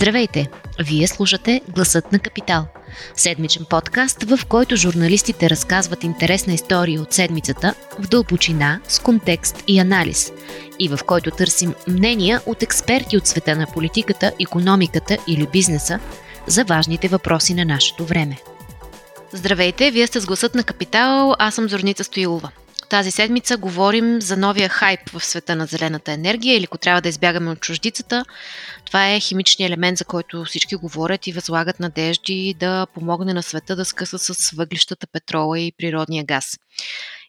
Здравейте! Вие слушате Гласът на Капитал. Седмичен подкаст, в който журналистите разказват интересна история от седмицата в дълбочина, с контекст и анализ. И в който търсим мнения от експерти от света на политиката, економиката или бизнеса за важните въпроси на нашето време. Здравейте, вие сте с Гласът на Капитал, аз съм Зорница Стоилова. Тази седмица говорим за новия хайп в света на зелената енергия или ако трябва да избягаме от чуждицата. Това е химичният елемент, за който всички говорят и възлагат надежди да помогне на света да скъса с въглищата, петрола и природния газ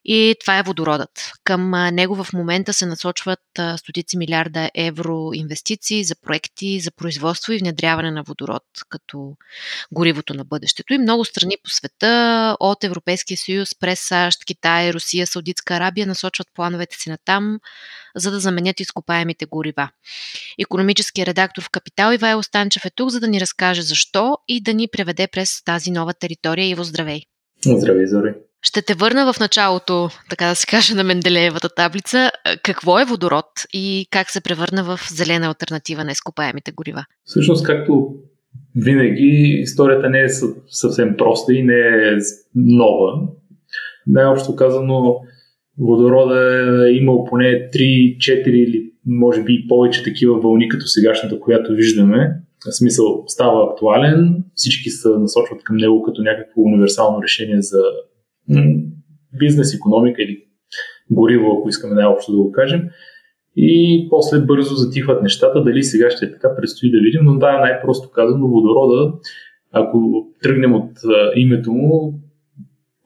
и това е водородът. Към него в момента се насочват стотици милиарда евро инвестиции за проекти за производство и внедряване на водород като горивото на бъдещето. И много страни по света, от Европейския съюз през САЩ, Китай, Русия, Саудитска Арабия, насочват плановете си на там, за да заменят изкопаемите горива. Економическият редактор в Капитал Ивайло Станчев е тук, за да ни разкаже защо и да ни преведе през тази нова територия. Иво, здравей! Здравей, Зори! Ще те върна в началото, така да се каже, на Менделеевата таблица. Какво е водород и как се превърна в зелена альтернатива на изкопаемите горива? Всъщност, както винаги, историята не е съвсем проста и не е нова. Най-общо казано, водорода е имал поне 3, 4 или може би повече такива вълни, като сегашната, която виждаме. В смисъл става актуален, всички се насочват към него като някакво универсално решение за бизнес, економика или гориво, ако искаме най-общо да го кажем. И после бързо затихват нещата. Дали сега ще е така, предстои да видим, но да, най-просто казано, водорода, ако тръгнем от а, името му,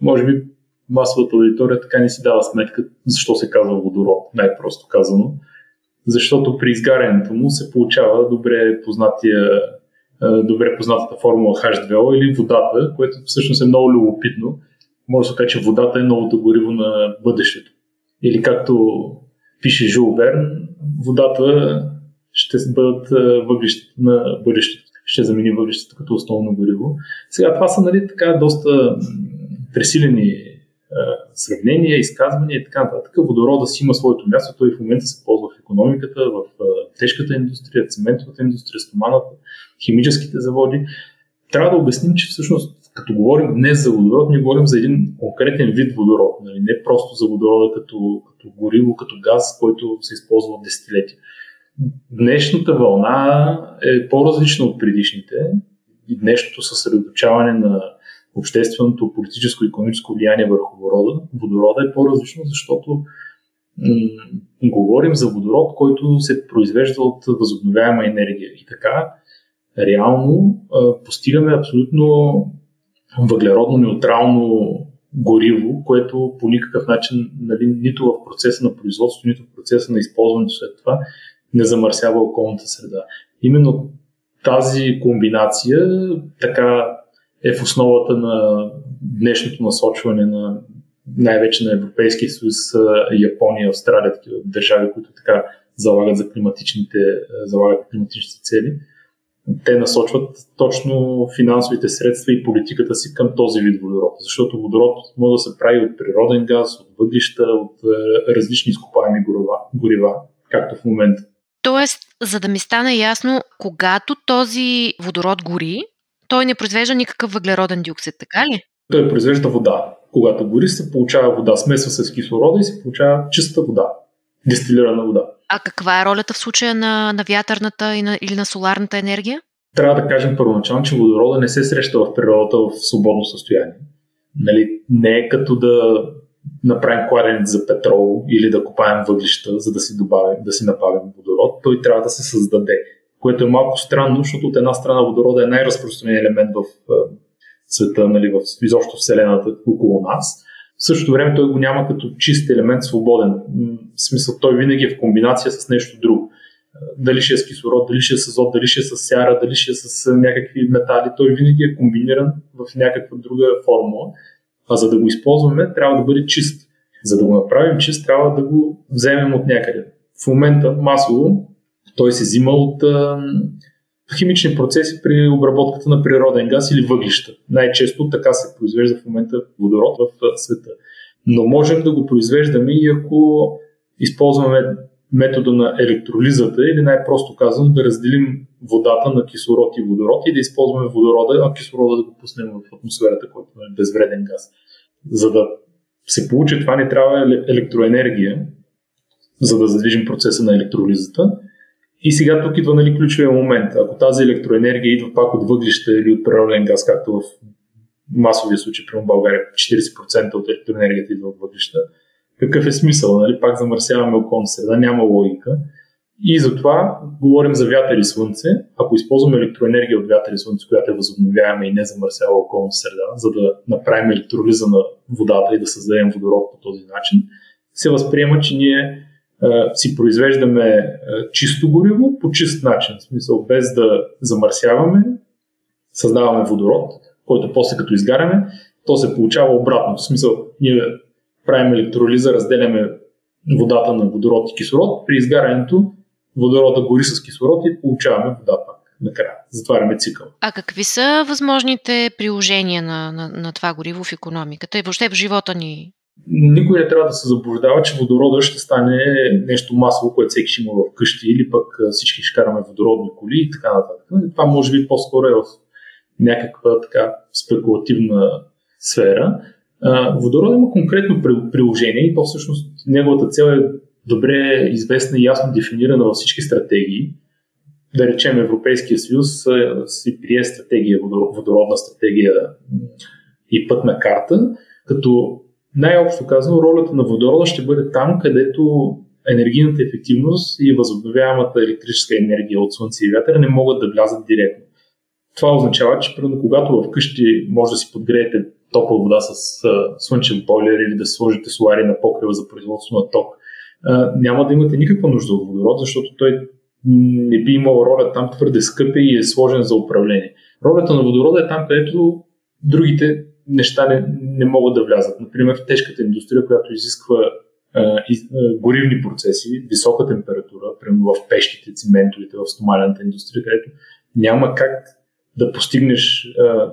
може би масовата аудитория така не си дава сметка защо се казва водород, най-просто казано. Защото при изгарянето му се получава добре познатия добре познатата формула H2O или водата, което всъщност е много любопитно може да се каже, че водата е новото гориво на бъдещето. Или както пише Жул Верн, водата ще бъдат въглищата на бъдещето. Ще замени въглищата като основно гориво. Сега това са нали, така доста пресилени сравнения, изказвания и така нататък. Водорода си има своето място, той в момента се ползва в економиката, в тежката индустрия, цементовата индустрия, стоманата, химическите заводи. Трябва да обясним, че всъщност като говорим днес за водород, ние говорим за един конкретен вид водород. Нали? Не просто за водорода като, като гориво, като газ, който се използва от десетилетия. Днешната вълна е по-различна от предишните днешното съсредоточаване на общественото, политическо и економическо влияние върху водорода, водорода е по-различно, защото м- говорим за водород, който се произвежда от възобновяема енергия. И така, реално а, постигаме абсолютно въглеродно неутрално гориво, което по никакъв начин нали, нито в процеса на производство, нито в процеса на използването след това не замърсява околната среда. Именно тази комбинация така е в основата на днешното насочване на най-вече на Европейския съюз, Япония, Австралия, такива държави, които така залагат за климатичните, залагат климатичните цели те насочват точно финансовите средства и политиката си към този вид водород. Защото водород може да се прави от природен газ, от въглища, от е, различни изкопаеми горива, горива, както в момента. Тоест, за да ми стане ясно, когато този водород гори, той не произвежда никакъв въглероден диоксид, така ли? Той произвежда вода. Когато гори, се получава вода, смесва се с кислорода и се получава чиста вода, дестилирана вода. А каква е ролята в случая на, на вятърната и на, или на соларната енергия? Трябва да кажем първоначално, че водорода не се среща в природата в свободно състояние. Нали, не е като да направим кладенец за петрол или да копаем въглища, за да си, добавим, да си напавим водород. Той трябва да се създаде, което е малко странно, защото от една страна водорода е най-разпространен елемент в света, нали, в изобщо Вселената около нас – в същото време той го няма като чист елемент свободен. В смисъл той винаги е в комбинация с нещо друго. Дали ще е с кислород, дали ще е с азот, дали ще е с сяра, дали ще е с някакви метали. Той винаги е комбиниран в някаква друга формула. А за да го използваме, трябва да бъде чист. За да го направим чист, трябва да го вземем от някъде. В момента масово той се взима от химични процеси при обработката на природен газ или въглища. Най-често така се произвежда в момента водород в света. Но можем да го произвеждаме и ако използваме метода на електролизата или най-просто казано да разделим водата на кислород и водород и да използваме водорода, а кислорода да го пуснем в атмосферата, който е безвреден газ. За да се получи това ни трябва електроенергия, за да задвижим процеса на електролизата. И сега тук идва нали, ключовия момент. Ако тази електроенергия идва пак от въглища или от природен газ, както в масовия случай, при България 40% от електроенергията идва от въглища, какъв е смисъл? Нали? Пак замърсяваме околна среда, няма логика. И затова говорим за вятър и слънце. Ако използваме електроенергия от вятър и слънце, която е възобновяема и не замърсява околната среда, за да направим електролиза на водата и да създадем водород по този начин, се възприема, че ние си произвеждаме чисто гориво по чист начин. В смисъл, без да замърсяваме, създаваме водород, който после като изгаряме, то се получава обратно. В смисъл, ние правим електролиза, разделяме водата на водород и кислород. При изгарянето водорода гори с кислород и получаваме вода пак. Накрая. Затваряме цикъл. А какви са възможните приложения на, на, на това гориво в економиката и въобще в живота ни? Никой не трябва да се заблуждава, че водорода ще стане нещо масово, което всеки ще има в къщи или пък всички ще караме водородни коли и така нататък. Това може би по-скоро е в някаква така спекулативна сфера. Водород има конкретно приложение и то всъщност неговата цел е добре известна и ясно дефинирана във всички стратегии. Да речем Европейския съюз си прие стратегия, водородна стратегия и пътна карта, като най-общо казано ролята на водорода ще бъде там, където енергийната ефективност и възобновяемата електрическа енергия от слънце и вятър не могат да влязат директно. Това означава, че примерно, когато вкъщи може да си подгреете топла вода с слънчев бойлер или да сложите солари на покрива за производство на ток, няма да имате никаква нужда от водород, защото той не би имал роля там твърде скъпе и е сложен за управление. Ролята на водорода е там, където другите неща не, не могат да влязат. Например, в тежката индустрия, която изисква горивни процеси, висока температура, примерно в пещите, циментовите, в стомалената индустрия, където няма как да постигнеш а,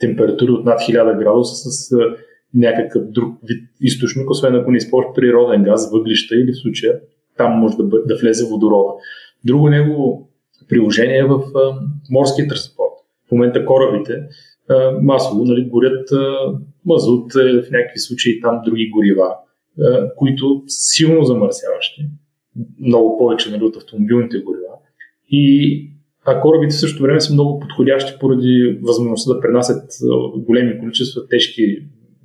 температури от над 1000 градуса с някакъв друг вид източник, освен ако не използваш природен газ, въглища или в случая там може да, да влезе водорода. Друго негово приложение е в морския транспорт. В момента корабите масово нали, горят а, мазут, е, в някакви случаи там други горива, които силно замърсяващи, много повече нали, от автомобилните горива. И а корабите в същото време са много подходящи поради възможността да пренасят големи количества тежки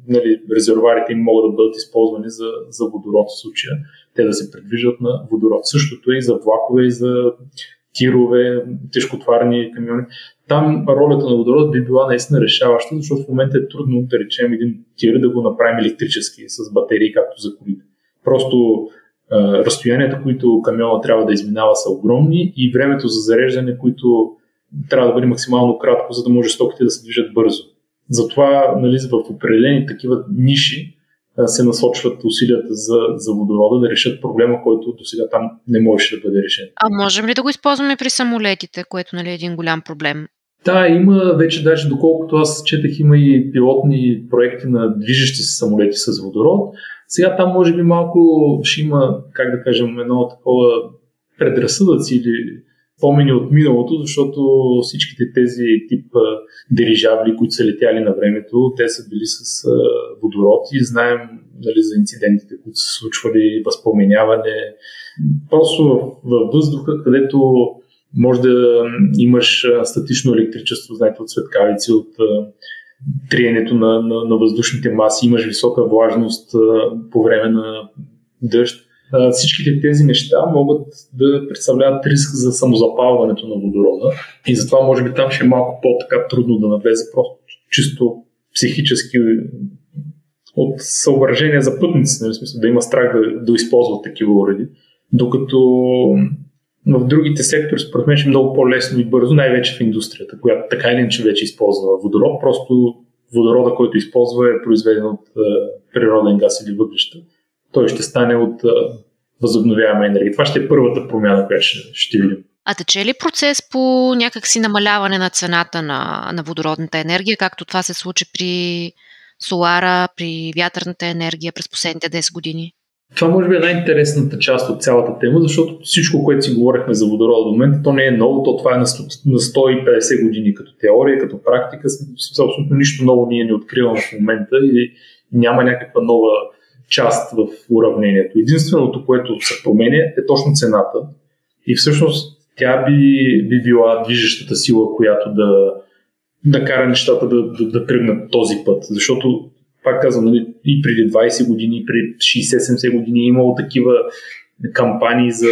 нали, резервуарите им могат да бъдат използвани за, за водород в случая. Те да се предвиждат на водород. Същото е и за влакове, и за тирове, тежкотварни камиони. Там ролята на водород би била наистина решаваща, защото в момента е трудно да речем един тир да го направим електрически с батерии, както за колите. Просто разстоянията, които камиона трябва да изминава са огромни и времето за зареждане, които трябва да бъде максимално кратко, за да може стоките да се движат бързо. Затова нали, в определени такива ниши се насочват усилията за, за водорода да решат проблема, който до сега там не можеше да бъде решен. А можем ли да го използваме при самолетите, което нали, е един голям проблем? Да, има вече даже, доколкото аз четах, има и пилотни проекти на движещи се самолети с водород. Сега там може би малко ще има, как да кажем, едно такова предразсъдъци или спомени от миналото, защото всичките тези тип дирижабли, които са летяли на времето, те са били с водород и знаем нали, за инцидентите, които са случвали, възпоменяване. Просто във въздуха, където може да имаш статично електричество, знаете, от светкавици, от триенето на, на, на въздушните маси, имаш висока влажност по време на дъжд. Всичките тези неща могат да представляват риск за самозапалването на водорода. И затова може би там ще е малко по-така трудно да навлезе просто чисто психически от съображения за пътници, нали, смисъл да има страх да, да използват такива уреди. Докато в другите сектори, според мен, ще е много по-лесно и бързо, най-вече в индустрията, която така или иначе вече използва водород. Просто водорода, който използва е произведен от природен газ или въглища той ще стане от възобновяема енергия. Това ще е първата промяна, която ще, ще видим. А тече ли процес по някакси намаляване на цената на, на водородната енергия, както това се случи при солара, при вятърната енергия през последните 10 години? Това може би е най-интересната част от цялата тема, защото всичко, което си говорихме за водорода до момента, то не е ново, то това е на 150 години като теория, като практика. Абсолютно нищо ново ние не откриваме в момента и няма някаква нова част в уравнението. Единственото, което се променя е точно цената. И всъщност тя би, би била движещата сила, която да, да кара нещата да, да, да тръгнат този път. Защото, пак казвам, нали, и преди 20 години, и преди 60-70 години е имало такива кампании за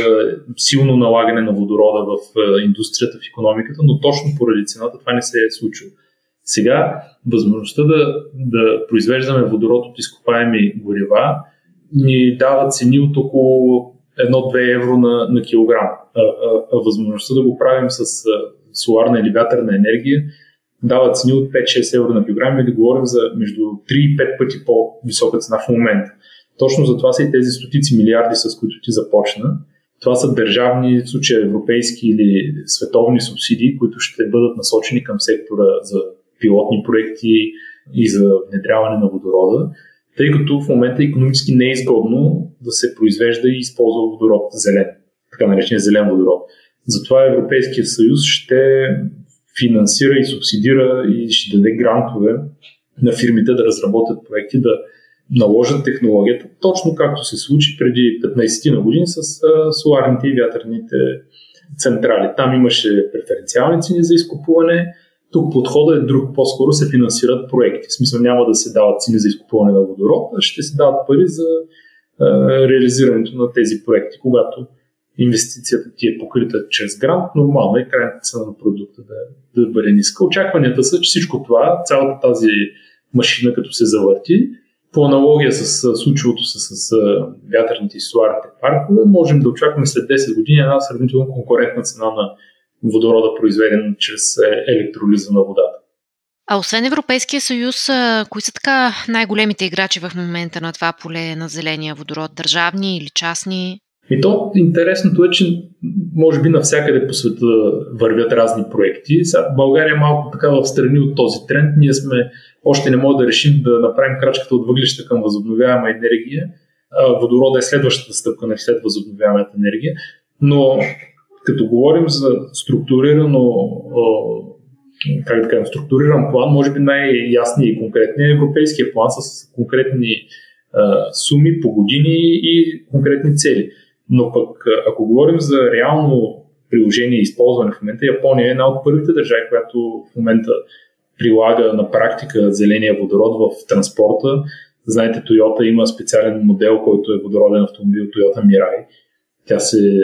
силно налагане на водорода в е, индустрията, в економиката, но точно поради цената това не се е случило. Сега възможността да, да произвеждаме водород от изкопаеми горива ни дава цени от около 1-2 евро на, на килограм. А, а, а възможността да го правим с а, соларна или вятърна енергия дава цени от 5-6 евро на килограм или говорим за между 3 и 5 пъти по-висока цена в момента. Точно за това са и тези стотици милиарди, с които ти започна. Това са държавни, в случая европейски или световни субсидии, които ще бъдат насочени към сектора за пилотни проекти и за внедряване на водорода, тъй като в момента економически е изгодно да се произвежда и използва водород зелен, така наречения зелен водород. Затова Европейския съюз ще финансира и субсидира и ще даде грантове на фирмите да разработят проекти, да наложат технологията, точно както се случи преди 15 на години с соларните и вятърните централи. Там имаше преференциални цени за изкупуване, тук подходът е друг, по-скоро се финансират проекти. В смисъл няма да се дават цени за изкупуване на водород, а ще се дават пари за реализирането на тези проекти, когато инвестицията ти е покрита чрез грант, нормално е крайната цена на продукта да, да бъде ниска. Очакванията са, че всичко това, цялата тази машина, като се завърти, по аналогия с случилото се с, вятърните и соларните паркове, можем да очакваме след 10 години една сравнително конкурентна цена на водорода, произведен чрез електролиза на водата. А освен Европейския съюз, кои са така най-големите играчи в момента на това поле на зеления водород? Държавни или частни? И то интересното е, че може би навсякъде по света вървят разни проекти. Сега, България е малко така в страни от този тренд. Ние сме още не можем да решим да направим крачката от въглища към възобновяема енергия. Водорода е следващата стъпка на след възобновяемата енергия. Но като говорим за структурирано как да кажем, структуриран план, може би най-ясният и конкретният е европейския план с конкретни суми по години и конкретни цели. Но пък, ако говорим за реално приложение и използване в момента, Япония е една от първите държави, която в момента прилага на практика зеления водород в транспорта. Знаете, Toyota има специален модел, който е водороден автомобил Toyota Mirai. Тя се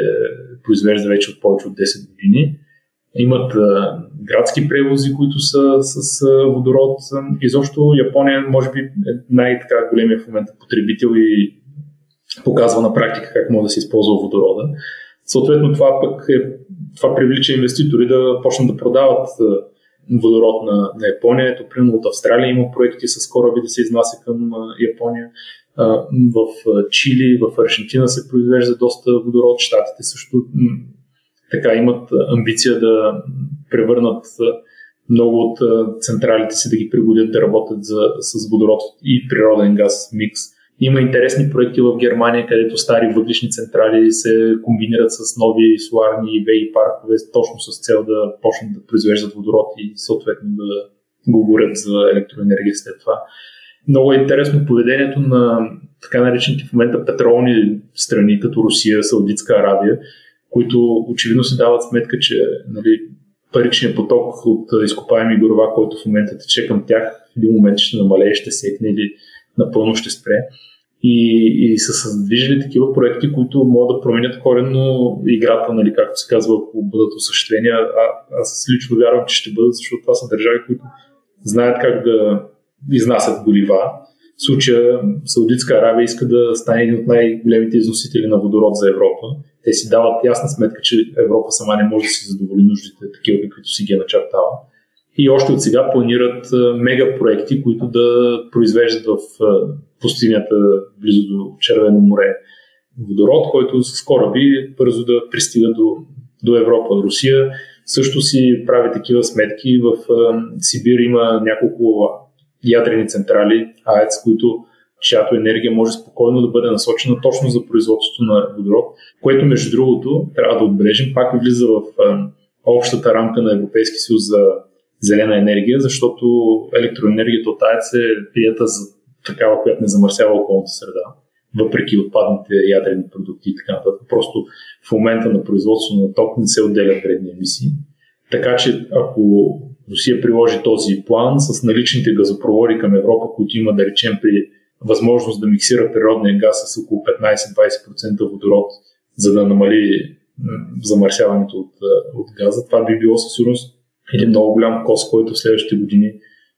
произвежда вече от повече от 10 години. Имат градски превози, които са с водород. Изобщо Япония може би е най-така големия в момента потребител и показва на практика как може да се използва водорода. Съответно това пък е, това привлича инвеститори да почнат да продават водород на, на Япония. Ето, примерно от Австралия има проекти с кораби да се изнася към Япония. В Чили, в Аржентина се произвежда доста водород. Штатите също така имат амбиция да превърнат много от централите си да ги пригодят да работят за, с водород и природен газ микс. Има интересни проекти в Германия, където стари въглишни централи се комбинират с нови соларни и ВЕИ паркове, точно с цел да почнат да произвеждат водород и съответно да го горят за електроенергия след това. Много е интересно поведението на така наречените в момента петролни страни, като Русия, Саудитска Аравия, които очевидно се дават сметка, че нали, паричният поток от изкопаеми горива, който в момента тече към тях, в един момент ще намалее, ще секне или напълно ще спре. И, и са създвижили такива проекти, които могат да променят коренно играта, нали, както се казва, ако бъдат осъществени. А, аз лично вярвам, че ще бъдат, защото това са държави, които знаят как да изнасят горива. В случая Саудитска Аравия иска да стане един от най-големите износители на водород за Европа. Те си дават ясна сметка, че Европа сама не може да си задоволи нуждите, такива каквито си ги е начертава. И още от сега планират мега проекти, които да произвеждат в пустинята близо до Червено море водород, който с кораби бързо да пристига до, до Европа. Русия също си прави такива сметки. В Сибир има няколко ядрени централи, АЕЦ, които чиято енергия може спокойно да бъде насочена точно за производството на водород, което между другото трябва да отбележим, пак влиза в общата рамка на Европейски съюз за зелена енергия, защото електроенергията от АЕЦ е прията за такава, която не замърсява околната среда, въпреки отпадните ядрени продукти и така нататък. Просто в момента на производство на ток не се отделят вредни емисии. Така че ако Русия приложи този план с наличните газопроводи към Европа, които има да речем при възможност да миксира природния газ с около 15-20% водород, за да намали замърсяването от, от газа, това би било със сигурност един много голям кост, който в следващите години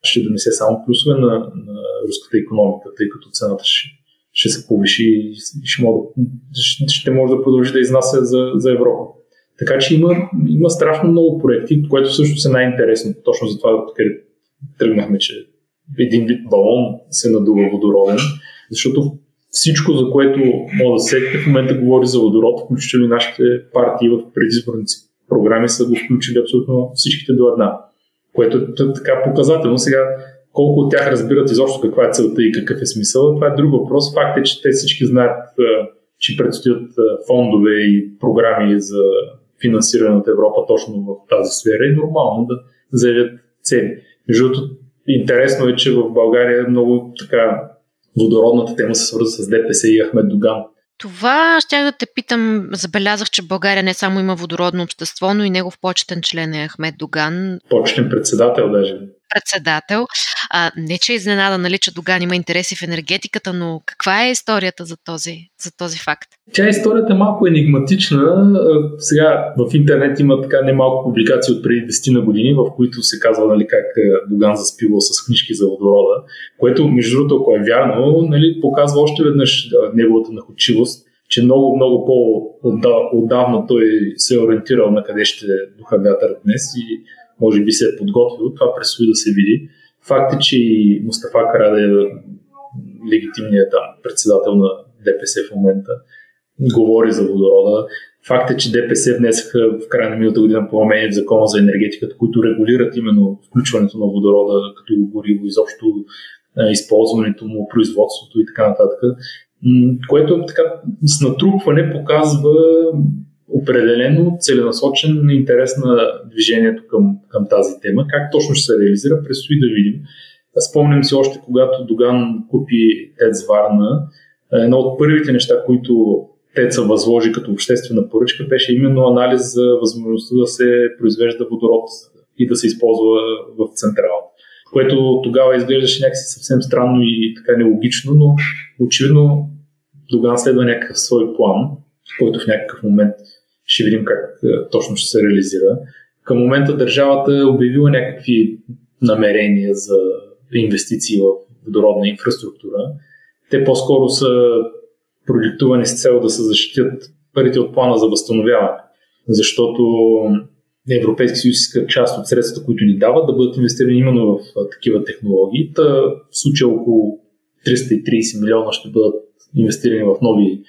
ще донесе само плюсове на, на руската економика, тъй като цената ще, ще се повиши и ще, може, ще, може да продължи да изнася за, за Европа. Така че има, има страшно много проекти, което също е най-интересно. Точно за това тръгнахме, че един вид балон се надува водороден, защото всичко, за което мога да сетите, в момента говори за водород, включително нашите партии в предизборните програми са го включили абсолютно всичките до една. Което е така показателно. Сега, колко от тях разбират изобщо каква е целта и какъв е смисъл, това е друг въпрос. Факт е, че те всички знаят, че предстоят фондове и програми за финансиране от Европа точно в тази сфера и нормално да заявят цели. Между другото, интересно е, че в България много така водородната тема се свързва с ДПС и Ахмед Доган. Това щях да те питам. Забелязах, че България не само има водородно общество, но и негов почетен член е Ахмед Доган. Почетен председател даже председател. А, не, че изненада, нали, че Доган има интереси в енергетиката, но каква е историята за този, за този факт? Тя историята е малко енигматична. Сега в интернет има така немалко публикации от преди 10 на години, в които се казва нали, как Доган заспивал с книжки за водорода, което, между другото, ако е вярно, нали, показва още веднъж неговата находчивост че много, много по-отдавна той се е ориентирал на къде ще духа вятър днес и може би се е подготвил, това предстои да се види. Факт е, че и Мустафа Караде е легитимният там председател на ДПС в момента, говори за водорода. Факт е, че ДПС внесаха в края на миналата година промени в закона за енергетиката, които регулират именно включването на водорода като гориво, изобщо използването му, производството и така нататък. Което така с натрупване показва определено целенасочен интерес на движението към, към тази тема. Как точно ще се реализира, предстои да видим. Спомням си още, когато Доган купи ТЕЦ Варна, едно от първите неща, които ТЕЦа възложи като обществена поръчка, беше именно анализ за възможността да се произвежда водород и да се използва в централата. Което тогава изглеждаше някакси съвсем странно и така нелогично, но очевидно Доган следва някакъв свой план, който в някакъв момент ще видим как е, точно ще се реализира. Към момента държавата е обявила някакви намерения за инвестиции в водородна инфраструктура. Те по-скоро са продиктувани с цел да се защитят парите от плана за възстановяване, защото Европейски съюз иска част от средствата, които ни дават, да бъдат инвестирани именно в такива технологии. Та, в случая около 330 милиона ще бъдат инвестирани в нови е,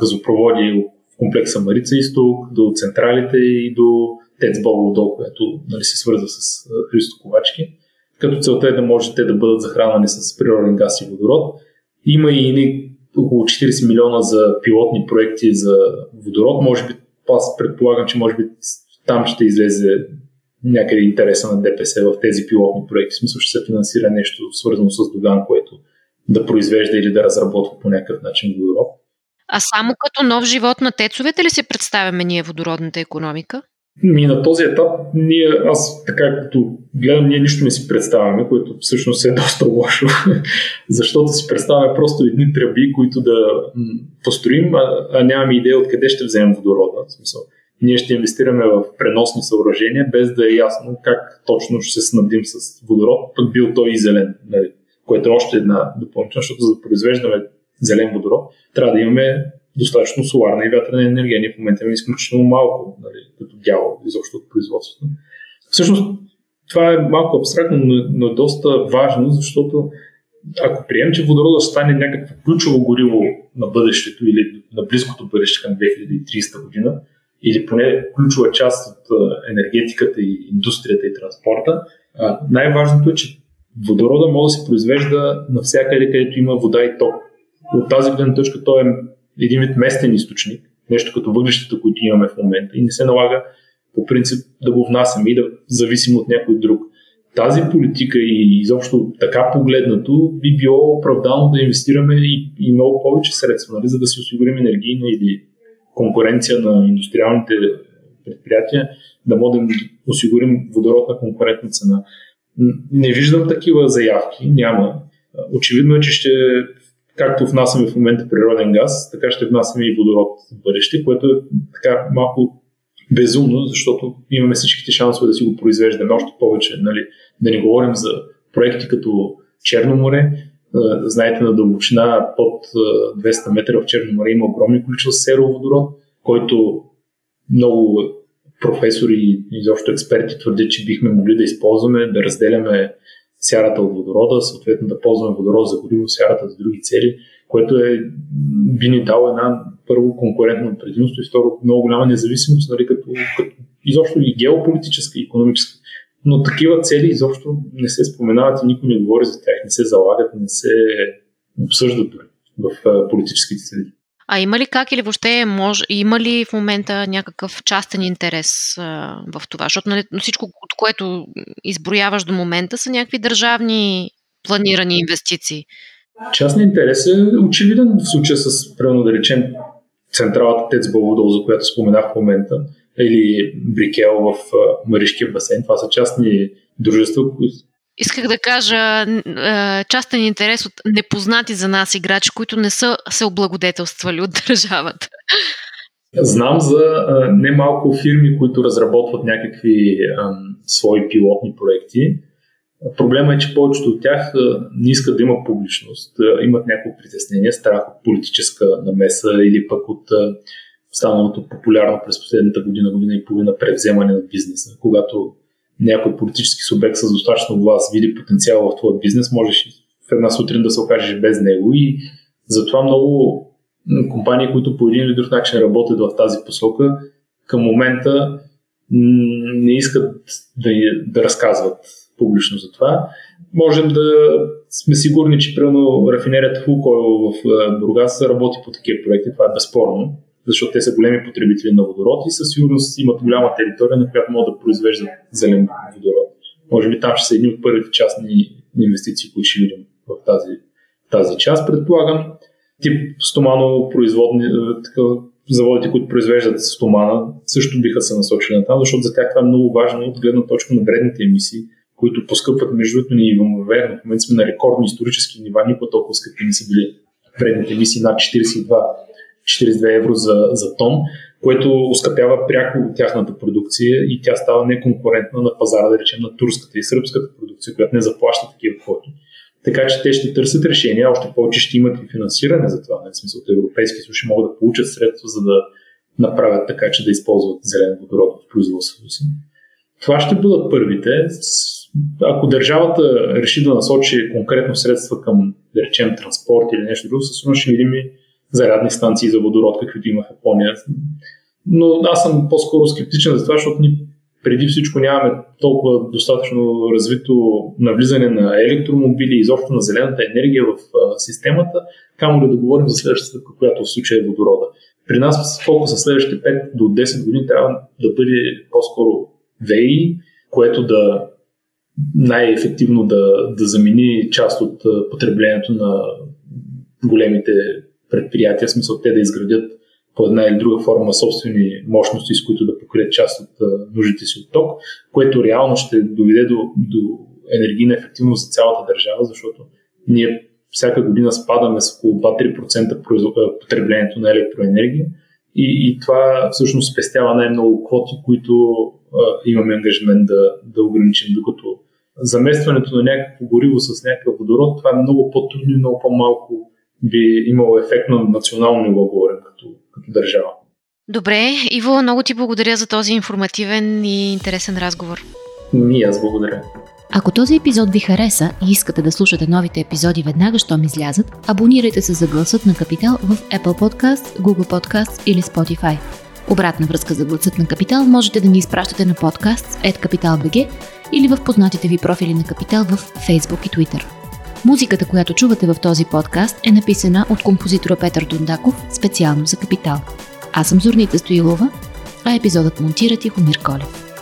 газопроводи комплекса Марица Изток, до централите и до ТЕЦ Бобов което нали, се свърза с Христо Ковачки. Като целта е да може те да бъдат захранвани с природен газ и водород. Има и около 40 милиона за пилотни проекти за водород. Може би, аз предполагам, че може би там ще излезе някъде интереса на ДПС в тези пилотни проекти. В смисъл ще се финансира нещо свързано с Доган, което да произвежда или да разработва по някакъв начин водород. А само като нов живот на тецовете ли си представяме ние водородната економика? Ми на този етап ние, аз така като гледам, ние нищо не си представяме, което всъщност е доста лошо, защото си представяме просто едни тръби, които да построим, а, а нямаме идея откъде ще вземем водорода. В смисъл, ние ще инвестираме в преносни съоръжения, без да е ясно как точно ще се снабдим с водород, пък бил той и зелен, нали? което е още една допълнителна, защото за да произвеждаме зелен водород, трябва да имаме достатъчно соларна и вятърна енергия. Ние в момента имаме изключително малко нали, като дяло изобщо от производството. Всъщност, това е малко абстрактно, но, но е доста важно, защото ако приемем, че водорода стане някакво ключово гориво на бъдещето или на близкото бъдеще към 2030 година, или поне ключова част от енергетиката и индустрията и транспорта, най-важното е, че Водорода може да се произвежда навсякъде, където има вода и ток. От тази гледна точка той е един вид местен източник, нещо като въглищата, които имаме в момента и не се налага по принцип да го внасяме и да зависим от някой друг. Тази политика и изобщо така погледнато би било оправдано да инвестираме и, и много повече средства, нали, за да си осигурим енергийна или конкуренция на индустриалните предприятия, да можем да осигурим водород на конкурентна цена. Не виждам такива заявки, няма. Очевидно е, че ще, както внасяме в момента природен газ, така ще внасяме и водород в бъдеще, което е така малко безумно, защото имаме всичките шансове да си го произвеждаме още повече. Нали? Да не говорим за проекти като Черно море. Знаете, на дълбочина под 200 метра в Черно море има огромни количества сероводород, който много професори и изобщо експерти твърдят, че бихме могли да използваме, да разделяме сярата от водорода, съответно да ползваме водород за гориво, сярата за други цели, което е, би ни дало една първо конкурентно предимство и второ много голяма независимост, нали, като, като изобщо и геополитическа, и економическа. Но такива цели изобщо не се споменават и никой не говори за тях, не се залагат, не се обсъждат в политическите цели. А има ли как или въобще може, има ли в момента някакъв частен интерес а, в това? Защото нали, всичко, от което изброяваш до момента, са някакви държавни планирани инвестиции. Частният интерес е очевиден в случая с, правилно да речем, централата Тец Бълводол, за която споменах в момента, или Брикел в Маришкия басейн. Това са частни дружества, Исках да кажа частен интерес от непознати за нас играчи, които не са се облагодетелствали от държавата. Знам за немалко фирми, които разработват някакви свои пилотни проекти. Проблема е, че повечето от тях не искат да има публичност, имат някакво притеснение, страх от политическа намеса или пък от станалото популярно през последната година, година и половина превземане на бизнеса, когато някой политически субект с достатъчно глас види потенциал в твоя бизнес, можеш в една сутрин да се окажеш без него и затова много компании, които по един или друг начин работят в тази посока, към момента не искат да, да разказват публично за това. Можем да сме сигурни, че примерно рафинерията Лукойл в Бургас работи по такива проекти, това е безспорно защото те са големи потребители на водород и със сигурност имат голяма територия, на която могат да произвеждат зелен водород. Може би там ще са едни от първите частни инвестиции, които ще видим в тази, тази част. Предполагам, тип стомано производни, е, заводите, които произвеждат стомана, също биха се насочили на там, защото за тях това е много важно от гледна точка на вредните емисии, които поскъпват между другото ни верно. В момента сме на рекордни исторически нива, никога толкова скъпи не са били вредните емисии над 42 42 евро за, за тон, което оскъпява пряко тяхната продукция и тя става неконкурентна на пазара, да речем, на турската и сръбската продукция, която не заплаща такива квоти. Така че те ще търсят решения, още повече ще имат и финансиране за това. В смисъл, от Европейски ще могат да получат средства, за да направят така, че да използват зелен водород в производството си. Това ще бъдат първите. Ако държавата реши да насочи конкретно средства към, да речем, транспорт или нещо друго, със сигурност ще видим и зарядни станции за водород, каквито има в Япония. Но аз съм по-скоро скептичен за това, защото ни преди всичко нямаме толкова достатъчно развито навлизане на електромобили изобщо на зелената енергия в системата, камо ли да говорим за следващата която в случая е водорода. При нас колко са следващите 5 до 10 години трябва да бъде по-скоро ВЕИ, което да най-ефективно да, да замени част от потреблението на големите предприятия, смисъл те да изградят по една или друга форма собствени мощности, с които да покрият част от нуждите си от ток, което реално ще доведе до, до енергийна ефективност за цялата държава, защото ние всяка година спадаме с около 2-3% потреблението на електроенергия. И, и това всъщност спестява най-много квоти, които а, имаме ангажимент да, да ограничим, докато заместването на някакво гориво с някакъв водород, това е много по-трудно и много по-малко би имало ефект на национално ниво, говорим като, като държава. Добре, Иво, много ти благодаря за този информативен и интересен разговор. И аз благодаря. Ако този епизод ви хареса и искате да слушате новите епизоди веднага, щом излязат, абонирайте се за гласът на Капитал в Apple Podcast, Google Podcast или Spotify. Обратна връзка за гласът на Капитал можете да ни изпращате на подкаст at Capital.bg или в познатите ви профили на Капитал в Facebook и Twitter. Музиката, която чувате в този подкаст е написана от композитора Петър Дундаков специално за Капитал. Аз съм Зорница Стоилова, а епизодът монтира Тихомир Колев.